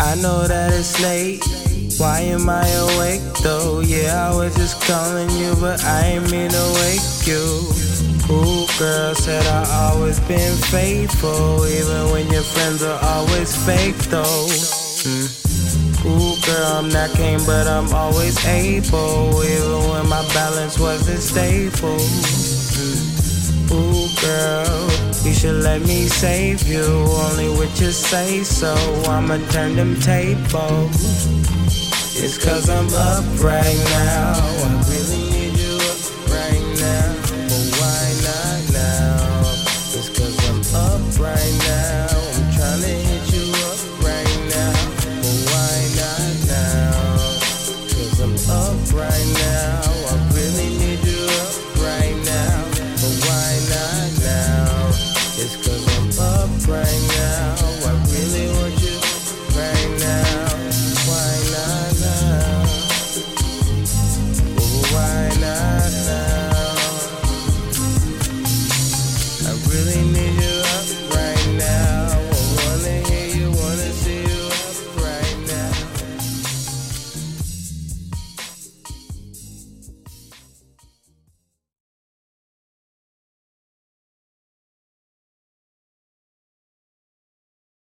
I know that it's late. Why am I awake though? Yeah, I was just calling you, but I ain't mean to wake you. Ooh, girl said I always been faithful, even when your friends are always fake though. Mm. Ooh, girl, I'm not king, but I'm always able, even when my balance wasn't stable. Mm. You should let me save you, only with your say so. I'ma turn them tables. It's cause I'm up right now. I really really need you.